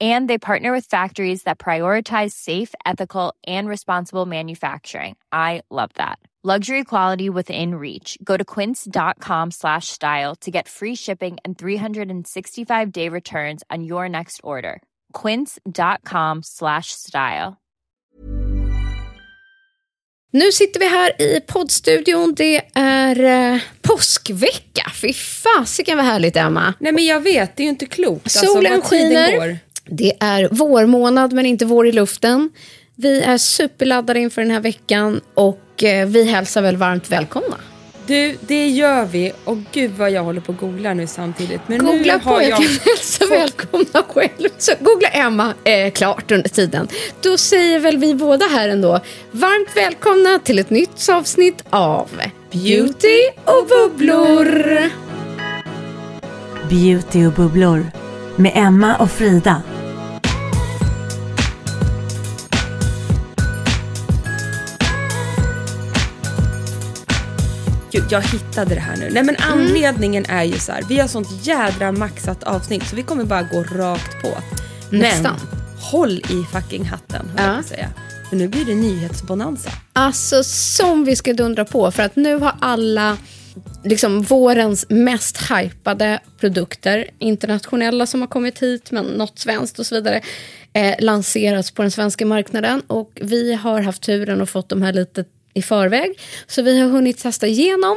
And they partner with factories that prioritize safe, ethical, and responsible manufacturing. I love that. Luxury quality within reach. Go to quince.com slash style to get free shipping and 365 day returns on your next order. Quince.com slash style. Nu sitter vi här i poddstudion. Det är eh, påskvecka. Fy fasiken vad härligt, Emma. Nej men jag vet, det är ju inte klokt. Solen alltså, vad tiden skiner. Det är vårmånad, men inte vår i luften. Vi är superladdade inför den här veckan och eh, vi hälsar väl varmt välkomna. Du, det gör vi. Och gud vad jag håller på att googla nu samtidigt. Men nu Googla på, har jag jag... kan hälsa välkomna själv. Så googla Emma eh, klart under tiden. Då säger väl vi båda här ändå varmt välkomna till ett nytt avsnitt av Beauty och bubblor. Beauty och bubblor med Emma och Frida. Gud, jag hittade det här nu. Nej men Mm. anledningen är ju så här. Vi har sånt jädra maxat avsnitt så vi kommer bara gå rakt på. Nästan. Men håll i fucking hatten, höll Ja. jag säga. För nu blir det nyhetsbonanza. Alltså som vi ska dundra på för att nu har alla liksom vårens mest hypade produkter, internationella som har kommit hit men något svenskt och så vidare, eh, lanserats på den svenska marknaden och vi har haft turen och fått de här lite i förväg. Så vi har hunnit testa igenom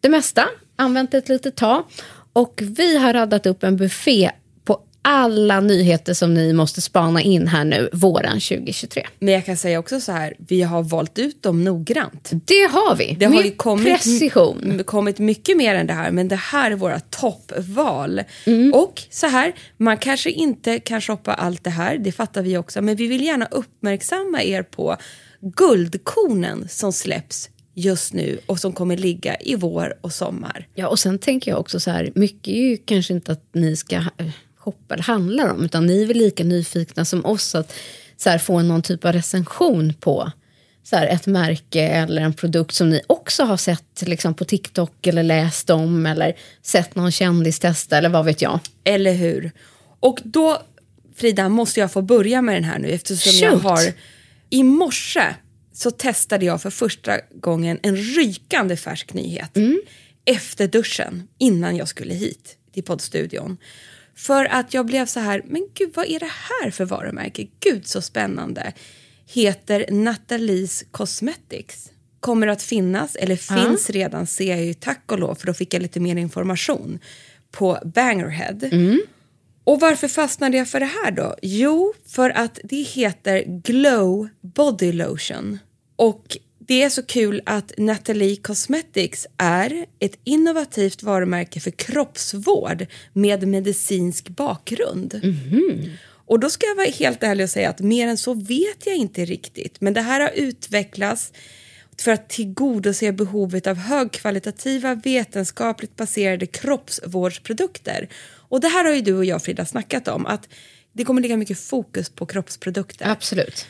det mesta, använt ett litet tag och vi har raddat upp en buffé på alla nyheter som ni måste spana in här nu våren 2023. Men jag kan säga också så här, vi har valt ut dem noggrant. Det har vi. Det har med ju kommit, precision. kommit mycket mer än det här, men det här är våra toppval. Mm. Och så här, man kanske inte kan shoppa allt det här, det fattar vi också, men vi vill gärna uppmärksamma er på guldkornen som släpps just nu och som kommer ligga i vår och sommar. Ja, och sen tänker jag också så här, mycket är ju kanske inte att ni ska eh, shoppa eller handla om, utan ni är väl lika nyfikna som oss att så här, få någon typ av recension på så här, ett märke eller en produkt som ni också har sett liksom, på TikTok eller läst om eller sett någon kändis testa eller vad vet jag. Eller hur? Och då, Frida, måste jag få börja med den här nu eftersom jag Shoot. har... I morse så testade jag för första gången en rykande färsk nyhet. Efter duschen, innan jag skulle hit till poddstudion. För att jag blev så här, men gud vad är det här för varumärke? Gud så spännande. Heter Nathalies Cosmetics. Kommer att finnas, eller finns redan ser jag ju tack och lov för då fick jag lite mer information på Bangerhead. Och varför fastnade jag för det här då? Jo, för att det heter Glow Body Lotion. Och det är så kul att Natalie Cosmetics är ett innovativt varumärke för kroppsvård med medicinsk bakgrund. Och då ska jag vara helt ärlig och säga att mer än så vet jag inte riktigt. Men det här har utvecklats för att tillgodose behovet av högkvalitativa vetenskapligt baserade kroppsvårdsprodukter. Och det här har ju du och jag Frida snackat om att det kommer ligga mycket fokus på kroppsprodukter. Absolut.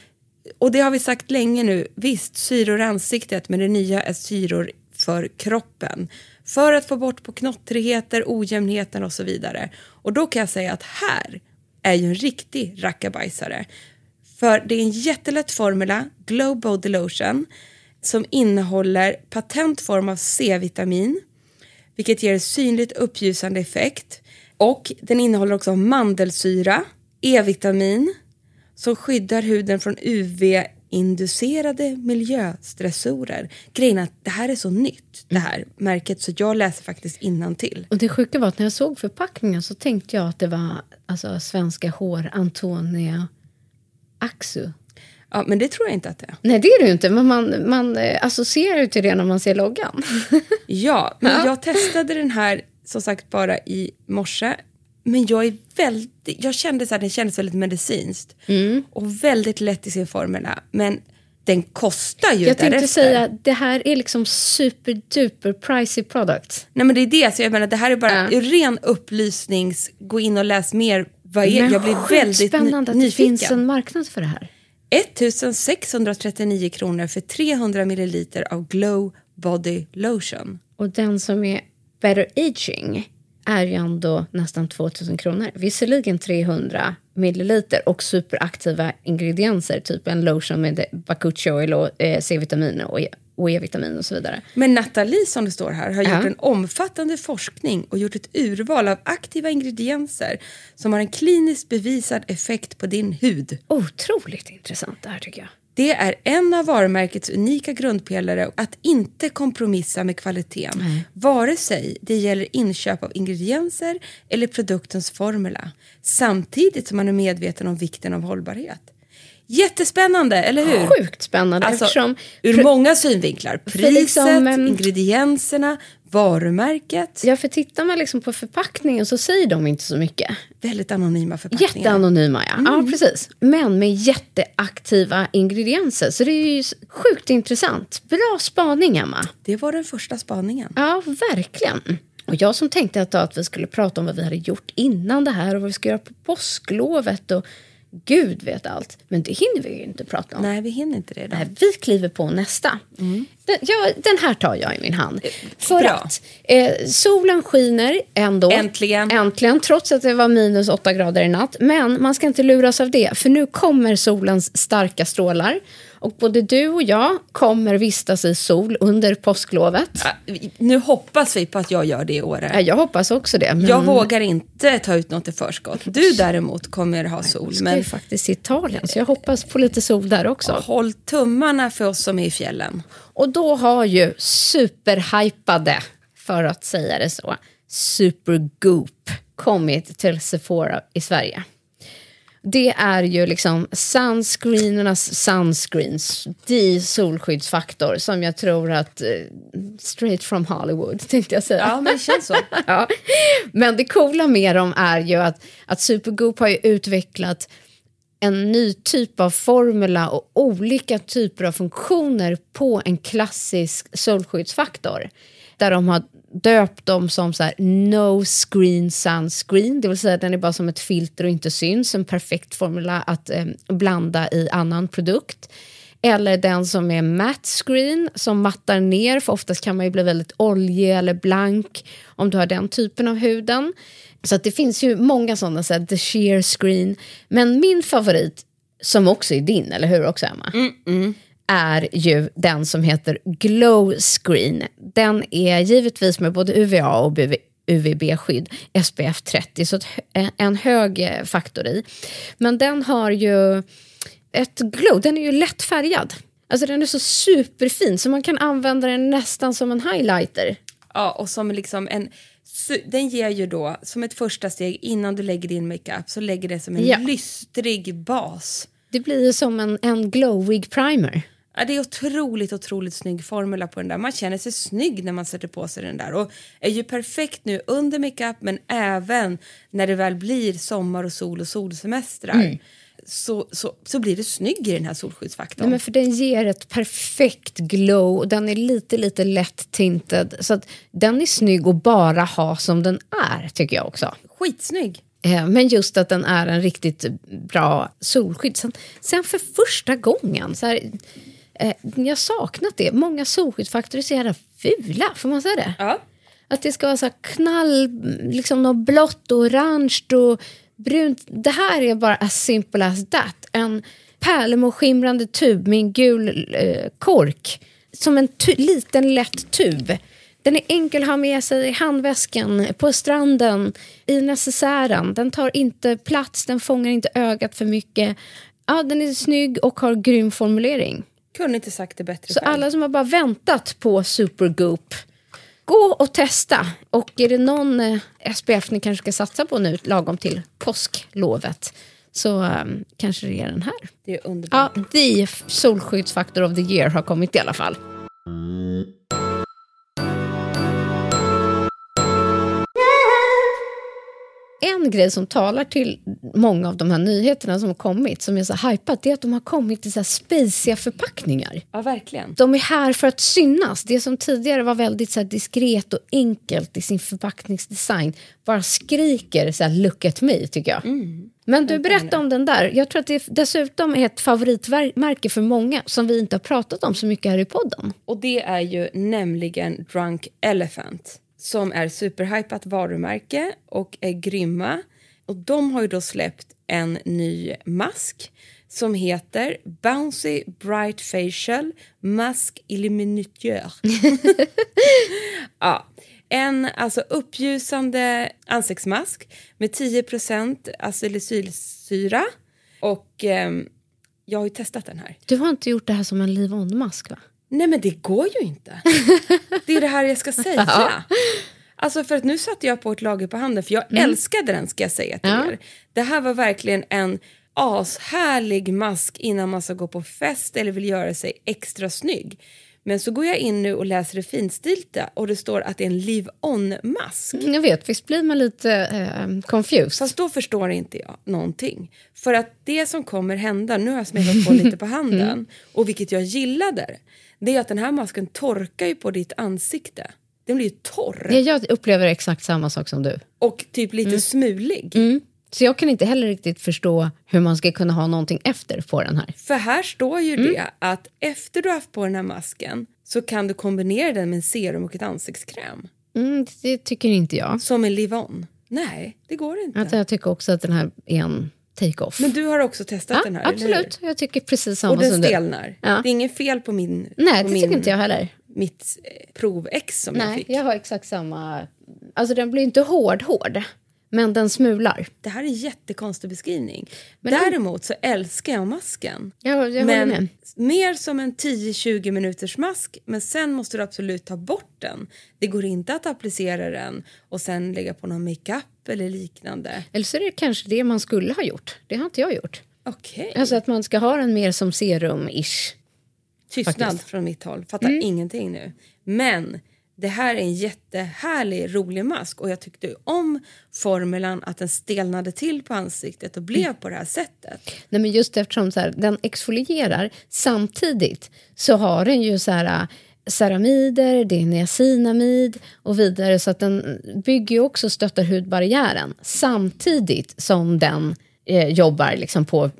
Och det har vi sagt länge nu. Visst, syror i ansiktet, men det nya är syror för kroppen. För att få bort på knottrigheter, ojämnheter och så vidare. Och då kan jag säga att här är ju en riktig rackabajsare. För det är en jättelätt formula, Glow Body Lotion, som innehåller patentform av C-vitamin, vilket ger synligt uppljusande effekt. Och den innehåller också mandelsyra, E-vitamin, som skyddar huden från UV-inducerade miljöstressorer. Grejen är att det här är så nytt, det här märket, så jag läser faktiskt till. Och det sjuka var att när jag såg förpackningen så tänkte jag att det var alltså, svenska hår Antonia Axu. Ja, men det tror jag inte att det är. Nej, det är det ju inte, men man, man eh, associerar ju till det när man ser loggan. ja, men Ja. jag testade den här som sagt bara i morse. Men jag är väldigt, jag kände så här, den kändes väldigt medicinskt. Mm. Och väldigt lätt i sin formula. Men den kostar ju Jag tänkte därefter. säga, det här är liksom superduper pricey product. Nej men det är det, så jag menar det här är bara Ja. ren upplysnings, gå in och läs mer. Vad är, Men jag blir väldigt spännande att ny- det finns nyfiken. en marknad för det här. 1639 kronor för 300 milliliter av Glow Body Lotion. Och den som är better aging är ju ändå nästan 2000 kronor. Visserligen 300 milliliter och superaktiva ingredienser, typ en lotion med bakuchi oil och eh, C-vitamin och E- och E-vitamin och så vidare. Men Nathalie som det står här har Ja. gjort en omfattande forskning och gjort ett urval av aktiva ingredienser som har en kliniskt bevisad effekt på din hud. Otroligt intressant det här tycker jag. Det är en av varumärkets unika grundpelare att inte kompromissa med kvaliteten. Vare sig det gäller inköp av ingredienser eller produktens formula. Samtidigt som man är medveten om vikten av hållbarhet. Jättespännande, eller hur? Sjukt spännande Alltså, eftersom ur många synvinklar. För Priset, liksom, ingredienserna, varumärket. Ja, för tittar man liksom på förpackningen så säger de inte så mycket. Väldigt anonyma förpackningar. Jätteanonyma, ja. Mm. ja. precis. Men med jätteaktiva ingredienser. Så det är ju sjukt intressant. Bra spaning, Emma. Det var den första spaningen. Ja, verkligen. Och jag som tänkte att, att vi skulle prata om vad vi hade gjort innan det här och vad vi ska göra på påsklovet och gud vet allt. Men det hinner vi ju inte prata om. Nej, vi hinner inte det. Då. Nej, vi kliver på nästa. Den, ja, den här tar jag i min hand. För bra. att eh, solen skiner ändå. Äntligen. Äntligen, trots att det var minus åtta grader i natt. Men man ska inte luras av det, för nu kommer solens starka strålar. Och både du och jag kommer vistas i sol under påsklovet. Ja, Nu hoppas vi på att jag gör det i år. Ja, jag hoppas också det. Men Jag vågar inte ta ut något i förskott. Du däremot kommer ha sol. jag ska Men ju faktiskt till Italien, så jag hoppas på lite sol där också. håll tummarna för oss som är i fjällen. Och då har ju superhypade, för att säga det så, Supergoop kommit till Sephora i Sverige. Det är ju liksom sunscreenernas sunscreens, de solskyddsfaktor som jag tror att, eh, straight from Hollywood tänkte jag säga. Ja, men det känns så. Ja. Men det coola med dem är ju att, att Supergoop har ju utvecklat en ny typ av formula och olika typer av funktioner på en klassisk solskyddsfaktor. Där de har döpt dem som så här no screen sunscreen, det vill säga den är bara som ett filter och inte syns, en perfekt formula att eh, blanda i annan produkt. Eller den som är matte screen som mattar ner, för oftast kan man ju bli väldigt oljig eller blank om du har den typen av huden. Så att det finns ju många sådana, så här, the sheer screen. Men min favorit, som också är din, eller hur också Emma? Mm, mm är ju den som heter Glow Screen. Den är givetvis med både UVA och UVB-skydd, SPF 30, så hö- en hög eh, faktor i. Men den har ju ett glow, den är ju lätt färgad. Alltså den är så superfin så man kan använda den nästan som en highlighter. Ja, och som liksom en... Den ger ju då, som ett första steg innan du lägger din makeup, så lägger det som en Ja. lystrig bas. Det blir ju som en, en glowig primer. Ja, det är otroligt, otroligt snygg formula på den där. Man känner sig snygg när man sätter på sig den där. Och är ju perfekt nu under makeup men även när det väl blir sommar och sol och solsemestrar. Så, så, så blir det snygg i den här solskyddsfaktorn. Nej, men för den ger ett perfekt glow och den är lite, lite lätt tinted. Så att den är snygg att bara ha som den är, tycker jag också. Skitsnygg. Eh, men just att den är en riktigt bra solskydd. Sen, sen för första gången, så här, eh, jag har saknat det. Många solskyddsfaktorer är så jävla fula, får man säga det? Ja. Att det ska vara så knall, liksom något blått och orange och brunt. Det här är bara as simple as that. En pärlemorskimrande tub med en gul eh, kork. Som en liten lätt tub. Den är enkel att ha med sig i handväskan, på stranden, i necessären. Den tar inte plats, den fångar inte ögat för mycket. Ja, den är snygg och har grym formulering. Kunde inte sagt det bättre Så själv. alla som har bara väntat på Supergoop, gå och testa. Och är det någon eh, SPF ni kanske ska satsa på nu lagom till påsklovet så eh, kanske det är den här. Det är underbart. Ja, the solskyddsfaktor of the year har kommit i alla fall. En grej som talar till många av de här nyheterna som har kommit, som är så hypat, det är att de har kommit i så här spaciga förpackningar. Ja, verkligen. De är här för att synas. Det som tidigare var väldigt så diskret och enkelt i sin förpackningsdesign bara skriker så här, look at me, tycker jag. Men du, berätta om den där. Jag tror att det dessutom är ett favoritmärke för många som vi inte har pratat om så mycket här i podden. Och det är ju nämligen Drunk Elephant som är superhypat varumärke och är grymma. Och de har ju då släppt en ny mask som heter Bouncy Bright Facial Mask Illuminateur. ja, en alltså uppljusande ansiktsmask med 10% acetylsyra och ehm, jag har ju testat den här. Du har inte gjort det här som en Live On-mask, va? Nej men det går ju inte. Det är det här jag ska säga. Alltså för att nu satte jag på ett lager på handen för jag älskade den ska jag säga till Ja. er. Det här var verkligen en ashärlig mask innan man ska gå på fest eller vill göra sig extra snygg. Men så går jag in nu och läser det finstilta och det står att det är en Live On-mask. Jag vet, visst blir man lite eh, confused. Fast då förstår inte jag någonting. För att det som kommer hända, nu har jag smetat på lite på handen, och vilket jag gillade, det är att den här masken torkar ju på ditt ansikte. Den blir ju torr Ja, jag upplever exakt samma sak som du. och typ lite smulig. Så jag kan inte heller riktigt förstå hur man ska kunna ha någonting efter på den här. För här står ju det att efter du har haft på den här masken så kan du kombinera den med en serum och ett ansiktskräm. Mm, det tycker inte jag. Som en Livon. Nej, det går inte. Att jag tycker också att den här är en take-off. Men du har också testat ja, den här, absolut, jag tycker precis samma hur? Och den som du. stelnar. Ja. Det är inget fel på min Nej, på det min, tycker inte jag heller. mitt eh, provex som jag Nej, fick. jag har exakt samma... Alltså den blir inte hård, hård. Men den smular. Det här är en jättekonstig beskrivning. Men Däremot så älskar jag masken. Jag, jag men med. mer som en 10-20 minuters mask, men sen måste du absolut ta bort den. Det går inte att applicera den och sen lägga på någon makeup eller liknande. Eller så är det kanske det man skulle ha gjort. Det har inte jag gjort. Okej. Alltså att man ska ha den mer som serum-ish. Tystnad faktiskt. från mitt håll. Fattar Mm. ingenting nu. Men det här är en jättehärlig, rolig mask och jag tyckte om formulan att den stelnade till på ansiktet och blev på det här sättet. Nej, men just eftersom så här, den exfolierar samtidigt så har den ju så här äh, ceramider, det är niacinamid och vidare så att den bygger också stöttar hudbarriären samtidigt som den eh, jobbar liksom på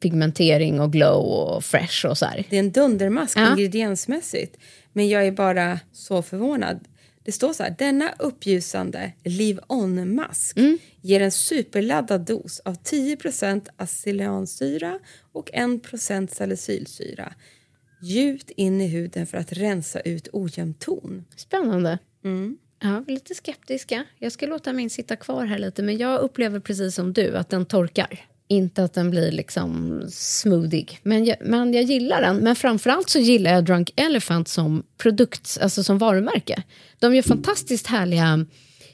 pigmentering och glow och fresh och så här. Det är en dundermask Ja. ingrediensmässigt. Men jag är bara så förvånad. Det står så här, denna uppljusande Live On-mask Mm. ger en superladdad dos av 10% acetylsyra och 1% salicylsyra. Gjut in i huden för att rensa ut ojämn ton. Spännande. Ja, vi är lite skeptiska. Jag ska låta min sitta kvar här lite, men jag upplever precis som du att den torkar. Inte att den blir liksom smoothig. Men jag, men jag gillar den. Men framförallt så gillar jag Drunk Elephant som produkt, alltså som varumärke. De gör fantastiskt härliga,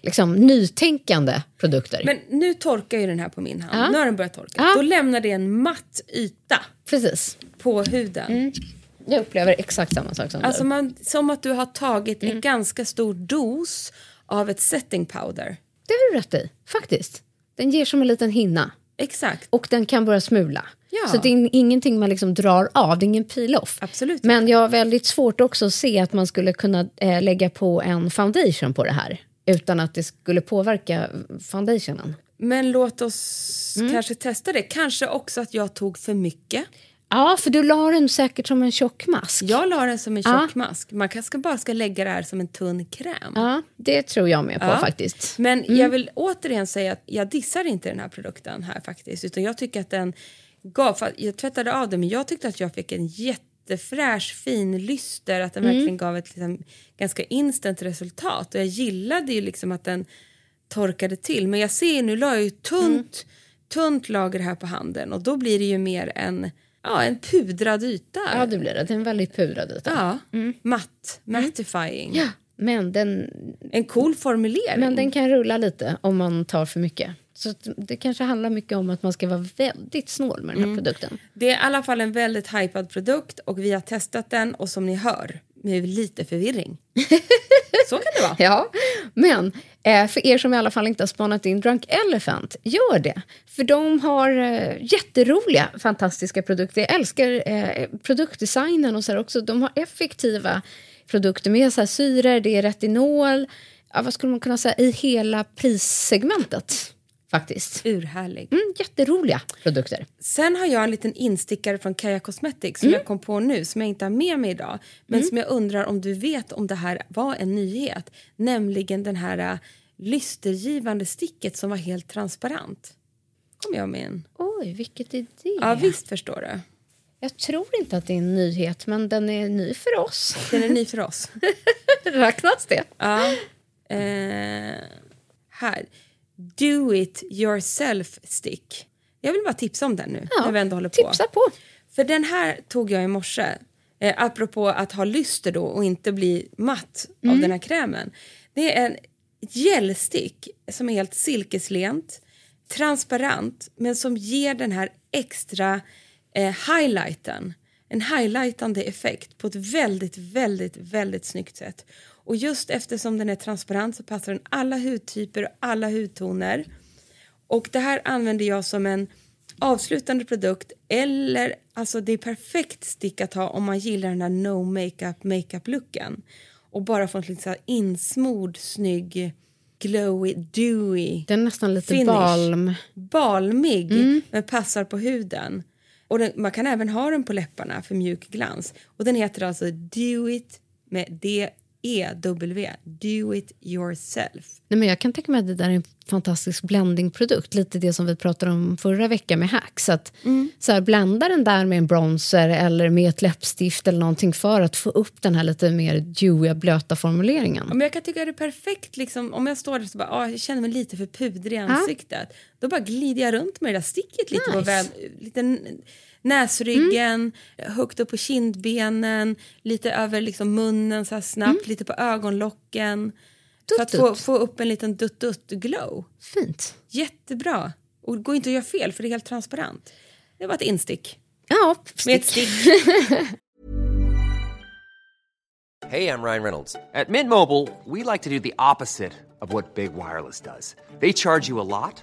liksom nytänkande produkter. Men nu torkar ju den här på min hand. Ja. Nu har den börjat torka. Ja. Då lämnar det en matt yta Precis. på huden. Jag upplever exakt samma sak som Alltså du. man, som att du har tagit Mm. en ganska stor dos av ett setting powder. Det har du rätt i, faktiskt. Den ger som en liten hinna. Exakt. Och den kan börja smula. Ja. Så det är ingenting man liksom drar av, det är ingen peel-off. Absolut Men jag har väldigt svårt också att se att man skulle kunna eh, lägga på en foundation på det här. Utan att det skulle påverka foundationen. Men låt oss kanske testa det. Kanske också att jag tog för mycket. Ja, för du la den säkert som en tjock mask. Jag la den som en tjock Ja. mask. Man kanske bara ska lägga det här som en tunn kräm. Ja, det tror jag med på Ja. faktiskt. Men jag vill återigen säga att jag dissar inte den här produkten här faktiskt. Utan jag tycker att den gav, jag tvättade av den men jag tyckte att jag fick en jättefräsch fin lyster. Att den verkligen gav ett liksom, ganska instant resultat. Och jag gillade ju liksom att den torkade till. Men jag ser nu la jag ju tunt, tunt lager här på handen. Och då blir det ju mer en, ja, en pudrad yta. Ja, det blir det. Det är en väldigt pudrad yta. Ja, matt, mattifying. Ja, men den, En cool formulering. men den kan rulla lite om man tar för mycket. Så det kanske handlar mycket om att man ska vara väldigt snål med den här produkten. Det är i alla fall en väldigt hypad produkt och vi har testat den och som ni hör med lite förvirring. Så kan det vara. Ja, men eh, för er som i alla fall inte har spanat in Drunk Elephant, gör det. För de har eh, jätteroliga, fantastiska produkter. Jag älskar eh, produktdesignen och så också. De har effektiva produkter med så här syror, det är retinol, ja, vad skulle man kunna säga, i hela prissegmentet faktiskt. Urhärlig. Mm, jätteroliga produkter. Sen har jag en liten instickare från Kaja Cosmetics som jag kom på nu som jag inte har med mig idag. Men som jag undrar om du vet om det här var en nyhet. Nämligen den här äh, lystergivande sticket som var helt transparent. Kom jag med en. Oj, vilket är det? Ja visst förstår du. Jag tror inte att det är en nyhet, men den är ny för oss. Den är ny för oss. Räknas det? Ja. Eh, här. Do it yourself stick. Jag vill bara tipsa om den nu när vi ändå håller på. Tipsa på. För den här tog jag i morse. Eh, apropå att ha lyster då och inte bli matt av den här krämen. Det är en gelstick som är helt silkeslent, transparent men som ger den här extra eh, highlighten. En highlightande effekt på ett väldigt, väldigt, väldigt snyggt sätt. Och just eftersom den är transparent så passar den alla hudtyper och alla hudtoner. Och det här använder jag som en avslutande produkt eller alltså det är perfekt stick att ha om man gillar den här no makeup makeup looken och bara få en lite så insmord snygg glowy dewy Den är nästan lite finish. balm. balmig men passar på huden. Och den, man kan även ha den på läpparna för mjuk glans. Och den heter alltså Do It med D-E-W. Do It Yourself. Nej, men jag kan tänka mig att det där är en fantastisk blendingprodukt. Lite det som vi pratade om förra veckan med Hacks. Att så här, blanda den där med en bronzer eller med ett läppstift eller någonting för att få upp den här lite mer dewiga, blöta formuleringen. Ja, men jag kan tycka det är perfekt liksom, om jag står där bara, ah, jag känner mig lite för pudrig i ansiktet. Då bara glider jag runt med det där sticket lite på Nice. väl, lite näsryggen, högt upp på kindbenen, lite över liksom munnen så här snabbt, lite på ögonlocken. för att få, få upp en liten dutt-dutt-glow. Fint. Jättebra. Och det går inte att göra fel för det är helt transparent. Det var ett instick. Ja, Med ett stick. stick. Hey, I'm Ryan Reynolds. At Mint Mobile, we like to do the opposite of what Big Wireless does. They charge you a lot,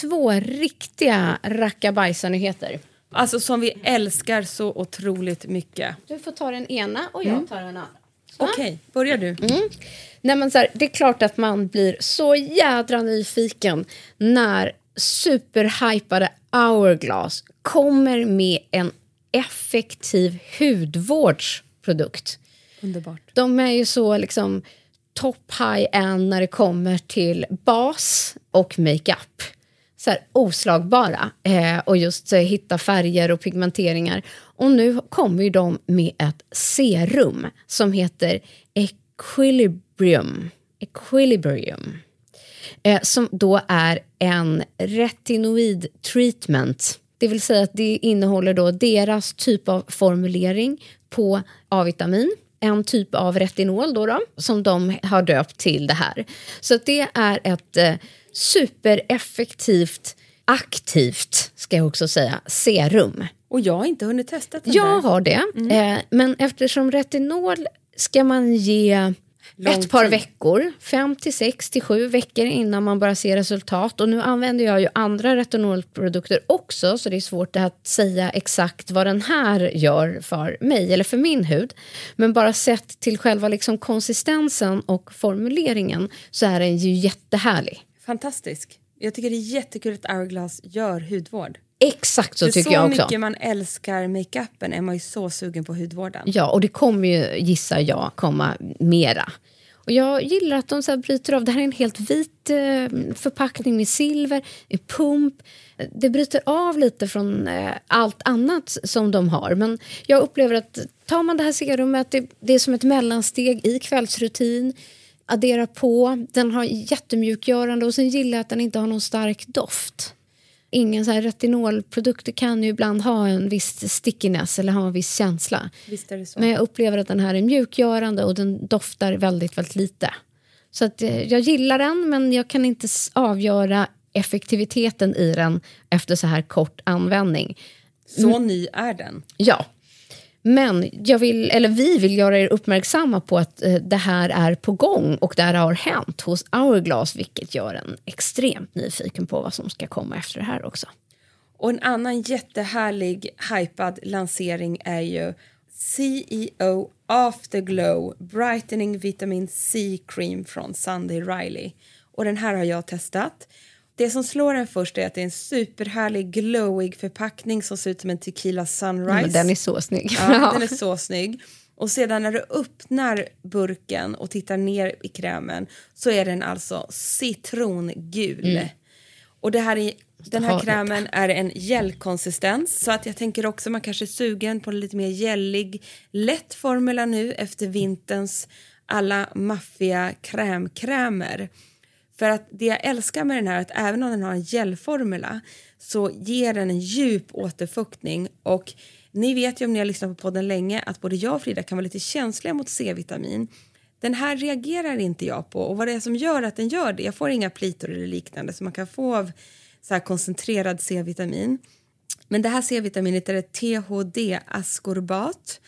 två riktiga rackabajsanyheter. Alltså som vi älskar så otroligt mycket. Du får ta den ena och jag tar den andra. Okej, börjar du. Nej, men så här, det är klart att man blir så jädra nyfiken när superhypade Hourglass kommer med en effektiv hudvårdsprodukt. Underbart. De är ju så liksom top high-end när det kommer till bas och makeup. Så här oslagbara eh, och just eh, hitta färger och pigmenteringar. Och nu kommer ju de med ett serum som heter Equilibrium. Equilibrium. Eh, som då är en retinoid treatment. Det vill säga att det innehåller då deras typ av formulering på A-vitamin en typ av retinol då, då som de har döpt till det här. Så att det är ett eh, supereffektivt, aktivt, ska jag också säga, serum. Och jag har inte hunnit testa den Jag där. har det, eh, men eftersom retinol ska man ge Lång ett par tid. veckor, fem till sex till sju veckor innan man börjar se resultat. Och nu använder jag ju andra retinolprodukter också, så det är svårt att säga exakt vad den här gör för mig eller för min hud. Men bara sett till själva liksom konsistensen och formuleringen så är den ju jättehärlig. Fantastisk. Jag tycker det är jättekul att Hourglass gör hudvård. Exakt så tycker så jag också. mycket man älskar makeupen är man ju så sugen på hudvården. Ja, och det kommer ju, gissar jag, komma mera. Och jag gillar att de så bryter av. Det här är en helt vit eh, förpackning med silver, en pump. Det bryter av lite från eh, allt annat som de har. Men jag upplever att tar man det här serumet, det, det är som ett mellansteg i kvällsrutin. Addera på, den har jättemjukgörande och sen gillar jag att den inte har någon stark doft. Ingen så här retinolprodukter kan ju ibland ha en viss stickiness eller ha en viss känsla. Men jag upplever att den här är mjukgörande och den doftar väldigt, väldigt lite. Så att, eh, jag gillar den, men jag kan inte avgöra effektiviteten i den efter så här kort användning. Så ny är den. Ja. Men jag vill, eller vi vill göra er uppmärksamma på att eh, det här är på gång och det här har hänt hos Hourglass vilket gör en extremt nyfiken på vad som ska komma efter det här också. Och en annan jättehärlig hypad lansering är ju CEO Afterglow Brightening Vitamin C Cream från Sunday Riley. Och den här har jag testat. Det som slår en först är att det är en superhärlig glowig förpackning som ser ut som en tequila sunrise. Men den är så snygg. Ja, den är så snygg. Och sedan när du öppnar burken och tittar ner i krämen så är den alltså citrongul. Och det här är, den här krämen är en gelkonsistens så att jag tänker också man kanske är sugen på en lite mer gällig, lätt formula nu efter vinterns alla maffiga krämkrämer. För att det jag älskar med den här är att även om den har en gelformula så ger den en djup återfuktning och ni vet ju om ni har lyssnat på podden länge att både jag och Frida kan vara lite känsliga mot C-vitamin. Den här reagerar inte jag på och vad det är som gör att den gör det, jag får inga plitor eller liknande som man kan få av så här koncentrerad C-vitamin. Men det här C-vitaminet är ett THD-askorbat,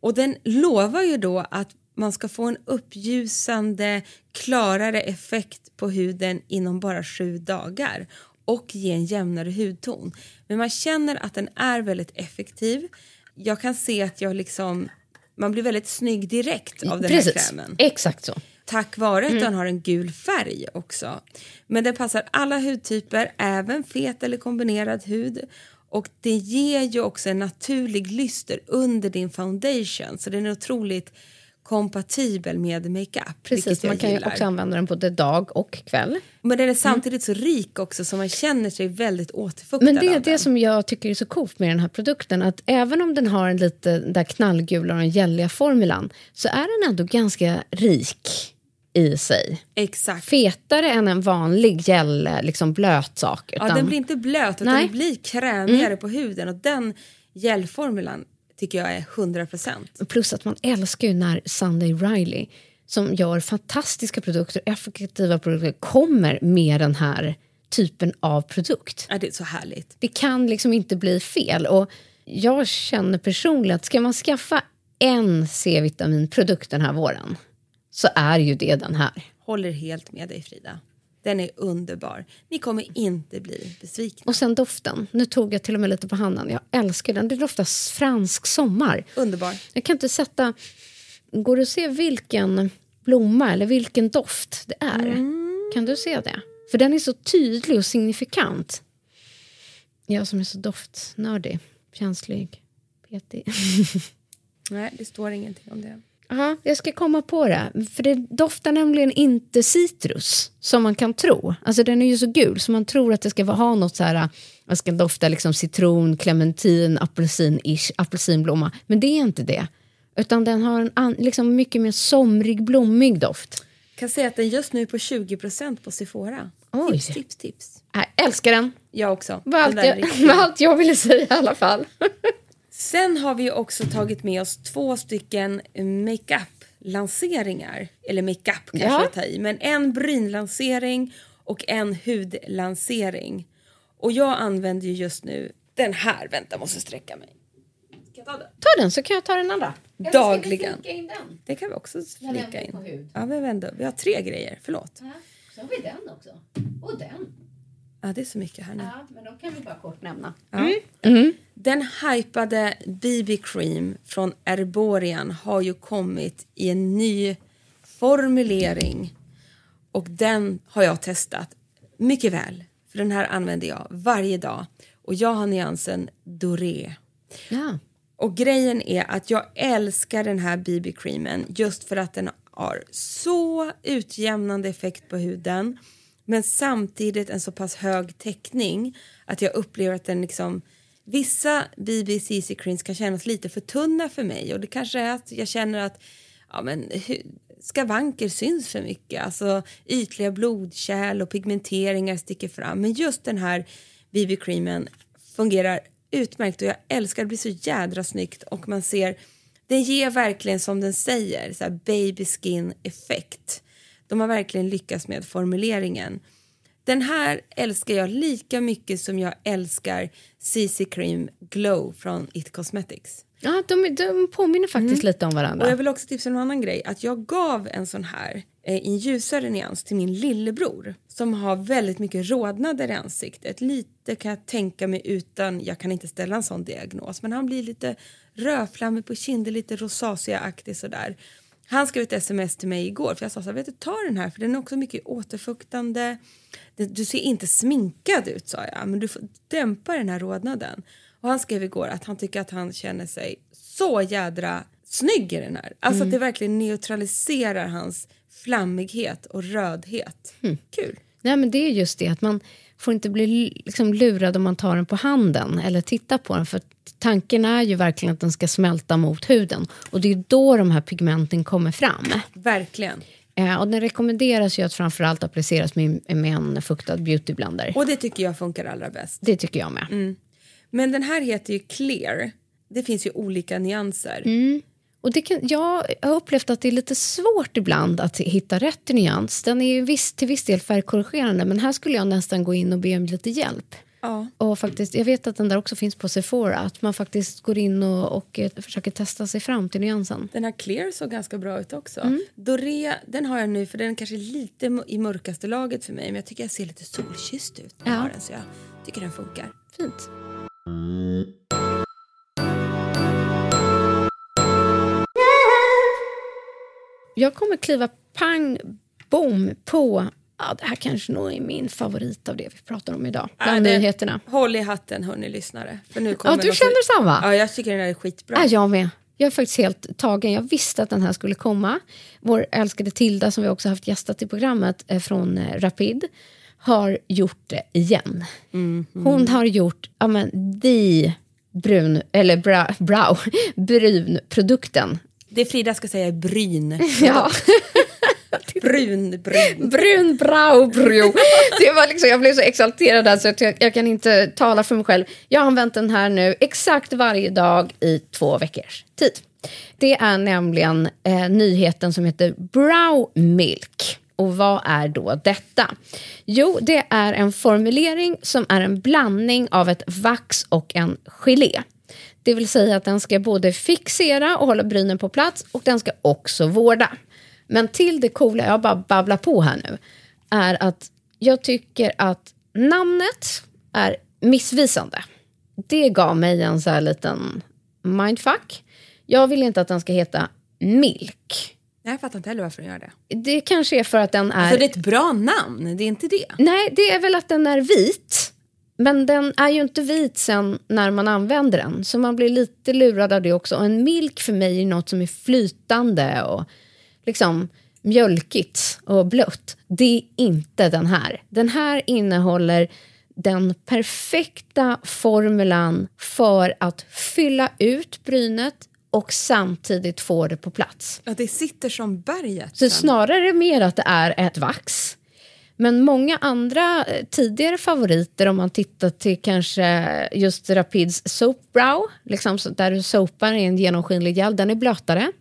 och den lovar ju då att man ska få en uppljusande, klarare effekt på huden inom bara sju dagar och ge en jämnare hudton. Men man känner att den är väldigt effektiv. Jag kan se att jag liksom, man blir väldigt snygg direkt av den här Precis, krämen. exakt så. Tack vare att den har en gul färg också. Men den passar alla hudtyper, även fet eller kombinerad hud. Och det ger ju också en naturlig lyster under din foundation. Så den är otroligt kompatibel med makeup. Precis, man kan ju gillar. också använda den både dag och kväll. Men den är samtidigt så rik också så man känner sig väldigt återfuktad Men det är det den. som jag tycker är så coolt med den här produkten. Att även om den har en lite där knallgula och den gälliga formulan så är den ändå ganska rik. i sig. Exakt. Fetare än en vanlig gel, liksom blöt sak. Utan, Ja, den blir inte blöt utan Nej. Mm. den blir krämigare på huden och den gelformulan tycker jag är 100%. Plus att man älskar ju när Sunday Riley, som gör fantastiska produkter, effektiva produkter, kommer med den här typen av produkt. Ja, det är så härligt. Det kan liksom inte bli fel. Och jag känner personligen att ska man skaffa en C-vitaminprodukt den här våren så är ju det den här. Håller helt med dig Frida. Den är underbar. Ni kommer inte bli besvikna. Och sen doften. Nu tog jag till och med lite på handen. Jag älskar den. Det doftar fransk sommar. Underbar. Jag kan inte sätta... Går det att se vilken blomma eller vilken doft det är? Kan du se det? För den är så tydlig och signifikant. Jag som är så doftnördig, känslig, petig. Nej, det står ingenting om det. Ja, jag ska komma på det. För det doftar nämligen inte citrus, som man kan tro. Alltså den är ju så gul, så man tror att det ska ha något så här... Man ska dofta liksom citron, clementin, apelsin-ish, apelsinblomma. Men det är inte det. Utan den har en an, liksom mycket mer somrig, blommig doft. Kan säga att den just nu är på 20% på Sephora. Oj. Tips, tips, tips. Jag älskar den. Jag också. Vad allt, jag, vad allt jag ville säga i alla fall. Sen har vi också tagit med oss två stycken makeup-lanseringar. Eller makeup kanske Ja. jag tar i. Men en brynlansering och en hudlansering. Och jag använder ju just nu den här. Vänta, måste sträcka mig. Ska jag ta den? Ta den så kan jag ta den andra. Eller ska vi Dagligen. in den? Det kan vi också flika in. Ja, vi, vänder. vi har tre grejer. Förlåt. Så har vi den också. Och den. Ja, det är så mycket här nu. Ja, men de kan vi bara kort nämna. Den hypade BB Cream från Erborian har ju kommit i en ny formulering. Och den har jag testat mycket väl. För den här använder jag varje dag. Och jag har nyansen Doré. Ja. Och grejen är att jag älskar den här BB-creamen just för att den har så utjämnande effekt på huden men samtidigt en så pass hög täckning att jag upplever att den liksom Vissa BBC creams kan kännas lite för tunna för mig och det kanske är att jag känner att ja, men, skavanker syns för mycket. Alltså ytliga blodkärl och pigmenteringar sticker fram. Men just den här BB-creamen fungerar utmärkt och jag älskar det. blir så jädra snyggt och man ser den ger verkligen som den säger så här baby skin effekt. De har verkligen lyckats med formuleringen. Den här älskar jag lika mycket som jag älskar CC Cream Glow från It Cosmetics. Ja, de, de påminner faktiskt lite om varandra. Och jag vill också tipsa om en annan grej. Att jag gav en sån här eh, i en ljusare nyans till min lillebror som har väldigt mycket rodnader i ansiktet. Lite kan jag tänka mig utan, jag kan inte ställa en sån diagnos, men han blir lite rödflammig på kinden, lite rosacea-aktig sådär. Han skrev ett sms till mig igår för jag sa så här, vet du ta den här för den är också mycket återfuktande. Du ser inte sminkad ut sa jag, men du får dämpa den här rodnaden. Och han skrev igår att han tycker att han känner sig så jädra snygg i den här. Alltså att det verkligen neutraliserar hans flammighet och rödhet. Kul. Nej, men det är just det att man får inte bli liksom lurad om man tar den på handen eller tittar på den. För tanken är ju verkligen att den ska smälta mot huden. Och det är då de här pigmenten kommer fram. Verkligen. Eh, och den rekommenderas ju att framförallt appliceras med, med en fuktad beautyblender. Och det tycker jag funkar allra bäst. Det tycker jag med. Men den här heter ju Clear. Det finns ju olika nyanser. Och det kan, jag har upplevt att det är lite svårt ibland att hitta rätt nyans. Den är ju viss, till viss del färgkorrigerande men här skulle jag nästan gå in och be om lite hjälp. Ja. Och faktiskt, jag vet att den där också finns på Sephora, att man faktiskt går in och, och eh, försöker testa sig fram till nyansen. Den här Clear såg ganska bra ut också. Doré, den har jag nu för den är kanske lite m- i mörkaste laget för mig men jag tycker jag ser lite solkysst ut Ja. den så jag tycker den funkar. Fint. Jag kommer kliva pang bom på, ja, det här kanske nog är min favorit av det vi pratar om idag, bland Äh, det- nyheterna. Håll i hatten hörni lyssnare. För nu Ja, kommer du något- känner samma? Ja, jag tycker den här är skitbra. Ja, jag med. Jag är faktiskt helt tagen. Jag visste att den här skulle komma. Vår älskade Tilda, som vi också haft gästat i programmet eh, från eh, Rapid, har gjort det igen. Hon har gjort ja, men, the brun, eller bra, brow, brunprodukten. Det Frida ska säga är bryn. Ja. Brun, brun. Brun braubro. Det var liksom, jag blev så exalterad där så att jag, jag kan inte tala för mig själv. Jag har använt den här nu exakt varje dag i två veckors tid. Det är nämligen eh, nyheten som heter Brow Milk. Och vad är då detta? Jo, det är en formulering som är en blandning av ett vax och en gelé. Det vill säga att den ska både fixera och hålla brynen på plats och den ska också vårda. Men till det coola, jag bara babblar på här nu, är att jag tycker att namnet är missvisande. Det gav mig en så här liten mindfuck. Jag vill inte att den ska heta Milk. Nej, jag fattar inte heller varför den gör det. Det kanske är för att den är... Alltså det är ett bra namn, det är inte det. Nej, det är väl att den är vit. Men den är ju inte vit sen när man använder den. Så man blir lite lurad av det också. Och en milk för mig är något som är flytande och liksom mjölkigt och blött. Det är inte den här. Den här innehåller den perfekta formulan för att fylla ut brynet och samtidigt få det på plats. Att det sitter som berget. Så snarare mer att det är ett vax. Men många andra eh, tidigare favoriter om man tittar till kanske just Rapids Soap Brow, liksom, där du soapar i en genomskinlig gel, den är blötare.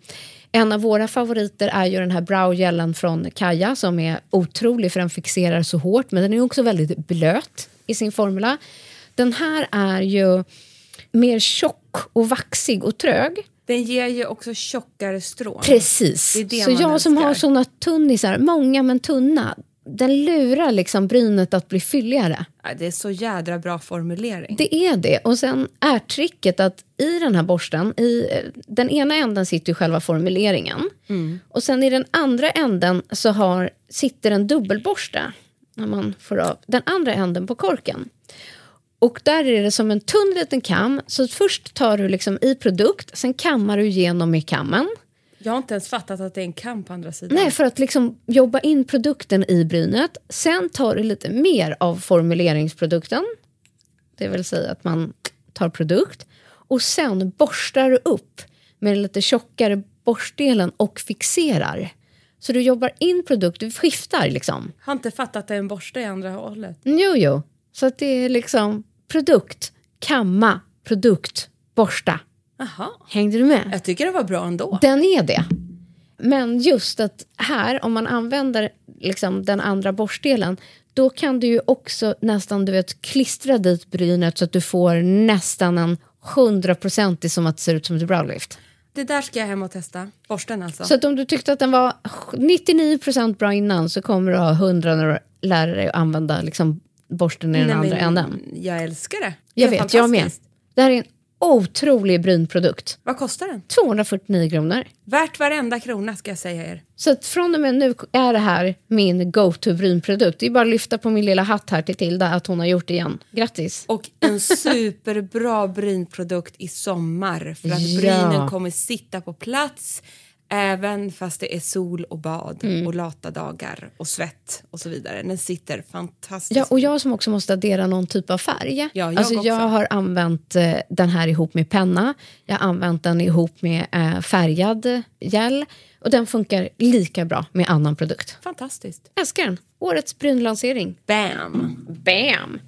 En av våra favoriter är ju den här browgelen från Kaja som är otrolig för den fixerar så hårt men den är också väldigt blöt i sin formula. Den här är ju mer tjock och vaxig och trög. Den ger ju också tjockare strån. Precis. Det det så jag som älskar. har såna tunnisar, många men tunna, den lurar liksom brynet att bli fylligare. Det är så jädra bra formulering. Det är det. Och sen är tricket att i den här borsten, i eh, den ena änden sitter ju själva formuleringen. Och sen i den andra änden så har, sitter en dubbelborste. När man får av den andra änden på korken. Och där är det som en tunn liten kam. Så först tar du liksom i produkt, sen kammar du igenom i kammen. Jag har inte ens fattat att det är en kam på andra sidan. Nej, för att liksom jobba in produkten i brynet. Sen tar du lite mer av formuleringsprodukten. Det vill säga att man tar produkt. Och sen borstar du upp med den lite tjockare borstdelen och fixerar. Så du jobbar in produkt, du skiftar liksom. Har inte fattat att det är en borste i andra hållet. Jo, jo. Så att det är liksom produkt, kamma, produkt, borsta. Jaha. Hängde du med? Jag tycker det var bra ändå. Den är det. Men just att här, om man använder liksom den andra borstdelen då kan du ju också nästan du vet, klistra dit brynet så att du får nästan en hundraprocentig som att det ser ut som ett browlift. Det där ska jag hem och testa. Borsten alltså. Så att om du tyckte att den var 99% bra innan så kommer du ha 100 när du lär dig att använda liksom, borsten i den Nej, andra änden. Jag älskar det. Jag det är vet, jag med. Det här är en otrolig brynprodukt. Vad kostar den? 249 kronor. Värt varenda krona ska jag säga er. Så att från och med nu är det här min go-to brynprodukt. Det är bara att lyfta på min lilla hatt här till Tilda att hon har gjort det igen. Grattis! Och en superbra brynprodukt i sommar för att Ja. brynen kommer sitta på plats även fast det är sol och bad Mm. och lata dagar och svett och så vidare. Den sitter fantastiskt. Ja, och jag som också måste addera någon typ av färg. Ja, jag alltså, jag har använt eh, den här ihop med penna. Jag har använt den ihop med eh, färgad gel. Och den funkar lika bra med annan produkt. Fantastiskt. Älskar den! Årets brynlansering. Bam! Bam!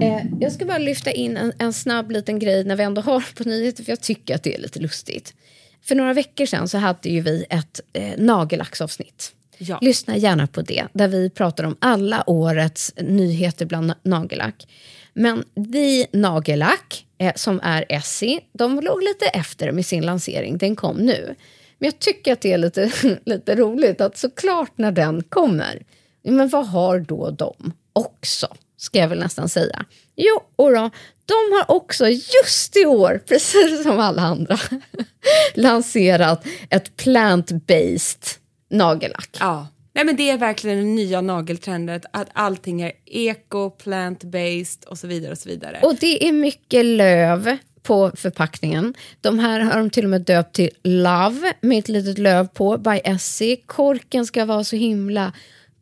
Eh, jag ska bara lyfta in en, en snabb liten grej när vi ändå har på nyheter, för jag tycker att det är lite lustigt. För några veckor sedan så hade ju vi ett eh, nagellacksavsnitt. Ja. Lyssna gärna på det, där vi pratar om alla årets nyheter bland na- nagellack. Men vi nagellack, eh, som är Essie, de låg lite efter med sin lansering. Den kom nu. Men jag tycker att det är lite, lite roligt att såklart när den kommer, men vad har då de också? Ska jag väl nästan säga. Jo, och då, de har också just i år, precis som alla andra, lanserat ett plant-based nagellack. Ja. Nej, men det är verkligen den nya nageltrenden att allting är eko, plant-based och så vidare och så vidare. Och det är mycket löv på förpackningen. De här har de till och med döpt till Love med ett litet löv på, by Essie. Korken ska vara så himla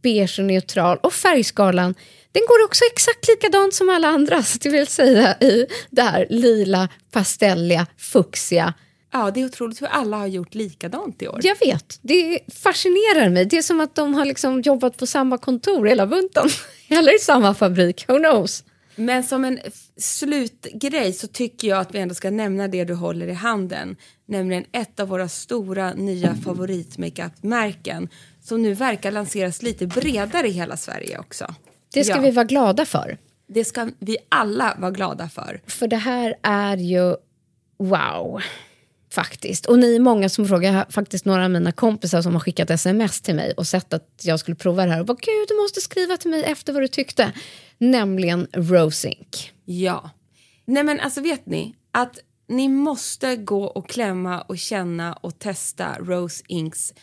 beige och neutral. Och färgskalan, den går också exakt likadant som alla andra. Så det vill säga i det här lila, pastelliga, fuxiga. Ja, det är otroligt hur alla har gjort likadant i år. Jag vet, det fascinerar mig. Det är som att de har liksom jobbat på samma kontor hela bunten. Eller i samma fabrik, who knows? Men som en slutgrej så tycker jag att vi ändå ska nämna det du håller i handen. Nämligen ett av våra stora nya favoritmakeupmärken som nu verkar lanseras lite bredare i hela Sverige också. Det ska Ja. vi vara glada för. Det ska vi alla vara glada för. För det här är ju wow, faktiskt. Och ni är många som frågar, jag faktiskt några av mina kompisar som har skickat sms till mig och sett att jag skulle prova det här och bara gud du måste skriva till mig efter vad du tyckte. Nämligen Rosink. Ja. Nej men alltså vet ni att ni måste gå och klämma och känna och testa Rose Inks.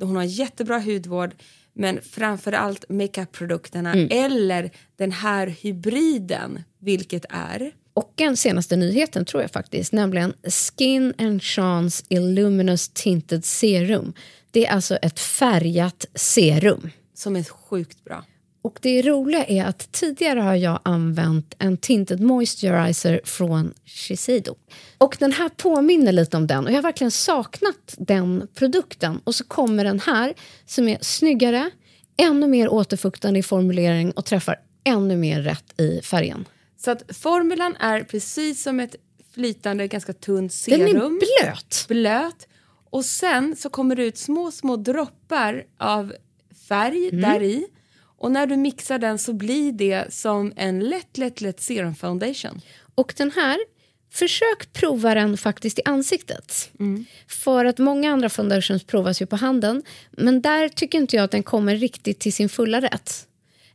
Hon har jättebra hudvård men framförallt makeup-produkterna eller den här hybriden, vilket är Och den senaste nyheten tror jag faktiskt, nämligen Skin and Chance Illuminous Tinted Serum. Det är alltså ett färgat serum. som är sjukt bra. Och det roliga är att tidigare har jag använt en tinted moisturizer från Shiseido. Och den här påminner lite om den och jag har verkligen saknat den produkten. Och så kommer den här som är snyggare, ännu mer återfuktande i formulering och träffar ännu mer rätt i färgen. Så att formulan är precis som ett flytande, ganska tunt Den serum. är blöt. blöt. Och sen så kommer det ut små, små droppar av färg Mm. där i. Och när du mixar den så blir det som en lätt, lätt, lätt serum foundation. Och den här, försök prova den faktiskt i ansiktet. För att många andra foundations provas ju på handen. Men där tycker inte jag att den kommer riktigt till sin fulla rätt.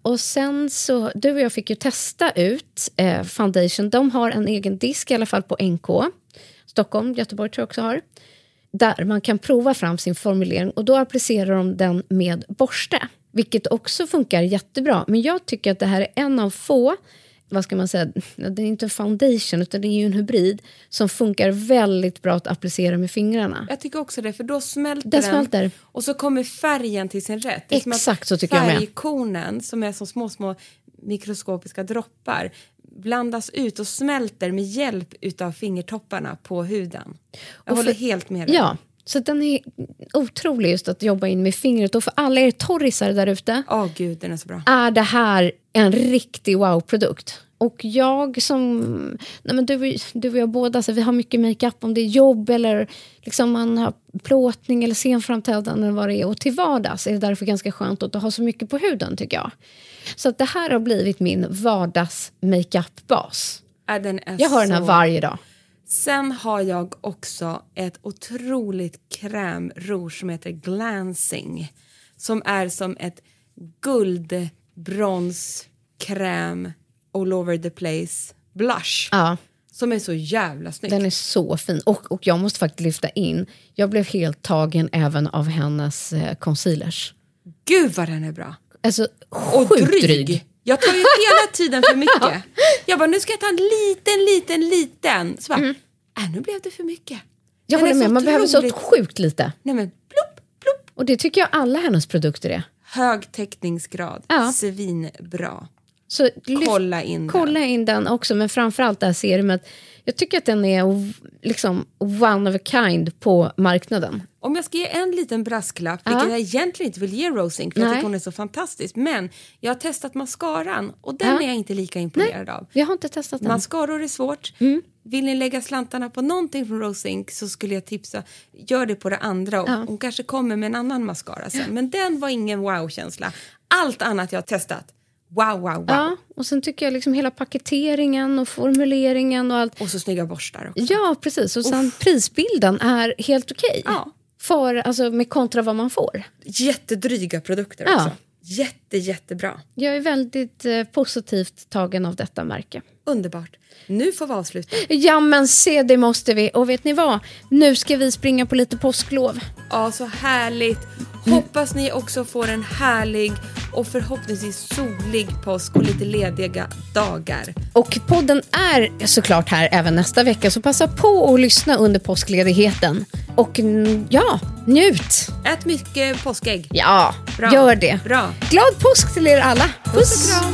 Och sen så, du och jag fick ju testa ut eh, foundation. De har en egen disk i alla fall på NK. Stockholm, Göteborg tror jag också har. Där man kan prova fram sin formulering och då applicerar de den med borste. Vilket också funkar jättebra. Men jag tycker att det här är en av få vad ska man säga, det är inte en foundation utan det är ju en hybrid som funkar väldigt bra att applicera med fingrarna. Jag tycker också det, för då smälter Den smälter. Och så kommer färgen till sin rätt. Exakt så tycker jag med. Färgkornen, som är som små, små mikroskopiska droppar, blandas ut och smälter med hjälp utav fingertopparna på huden. Jag Och håller helt med dig. Ja, så den är otrolig just att jobba in med fingret. Och för alla er torrisar där ute Åh gud, den är så bra. är det här en riktig wow-produkt. Och jag som... Nej men du, du och jag båda, så vi har mycket makeup om det är jobb eller liksom man har plåtning eller scenframträdande eller vad det är. Och till vardags är det därför ganska skönt att ha så mycket på huden tycker jag. Så att det här har blivit min vardags makeup-bas. Ja, är Jag har den här varje dag. Sen har jag också ett otroligt krämrouge som heter Glancing. Som är som ett guld, brons, kräm, all over the place blush. Ja. Som är så jävla snygg. Den är så fin. Och, och jag måste faktiskt lyfta in, jag blev helt tagen även av hennes eh, concealers. Gud vad den är bra. Alltså Och sjukt dryg. dryg. Jag tar ju hela tiden för mycket. Jag bara, nu ska jag ta en liten, liten, liten. Så bara, äh, nu blev det för mycket. Jag Den håller med, man behöver så sjukt lite. Nej men, plupp, plupp. Och det tycker jag alla hennes produkter är. Hög täckningsgrad, Ja. svinbra. Så Kolla in den. kolla in den också, men framförallt det här serumet. Jag tycker att den är liksom one of a kind på marknaden. Om jag ska ge en liten brasklapp, vilket jag egentligen inte vill ge Rosing för jag Nej. tycker hon är så fantastisk. Men jag har testat mascaran och den är jag inte lika imponerad av. Jag har inte testat den. Mascaror är svårt. Mm. Vill ni lägga slantarna på någonting från Rosing så skulle jag tipsa, gör det på det andra. Och Ja. Hon kanske kommer med en annan mascara sen. Men den var ingen wow-känsla. Allt annat jag har testat, wow, wow, wow. Ja, och sen tycker jag liksom hela paketeringen och formuleringen och allt. Och så snygga borstar också. Ja, precis. Och sen prisbilden är helt okej. Ja. För, alltså, med kontra vad man får. Jättedryga produkter Ja. också. Jätte, jättebra. Jag är väldigt eh, positivt tagen av detta märke. Underbart. Nu får vi avsluta. Ja, men se det måste vi. Och vet ni vad? Nu ska vi springa på lite påsklov. Ja, så härligt. Hoppas ni också får en härlig och förhoppningsvis solig påsk och lite lediga dagar. Och podden är såklart här även nästa vecka, så passa på att lyssna under påskledigheten. Och mm, ja, njut! Ät mycket påskägg. Ja, Bra. gör det. Bra. Glad påsk till er alla. Puss och kram.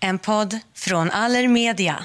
En podd från Allermedia.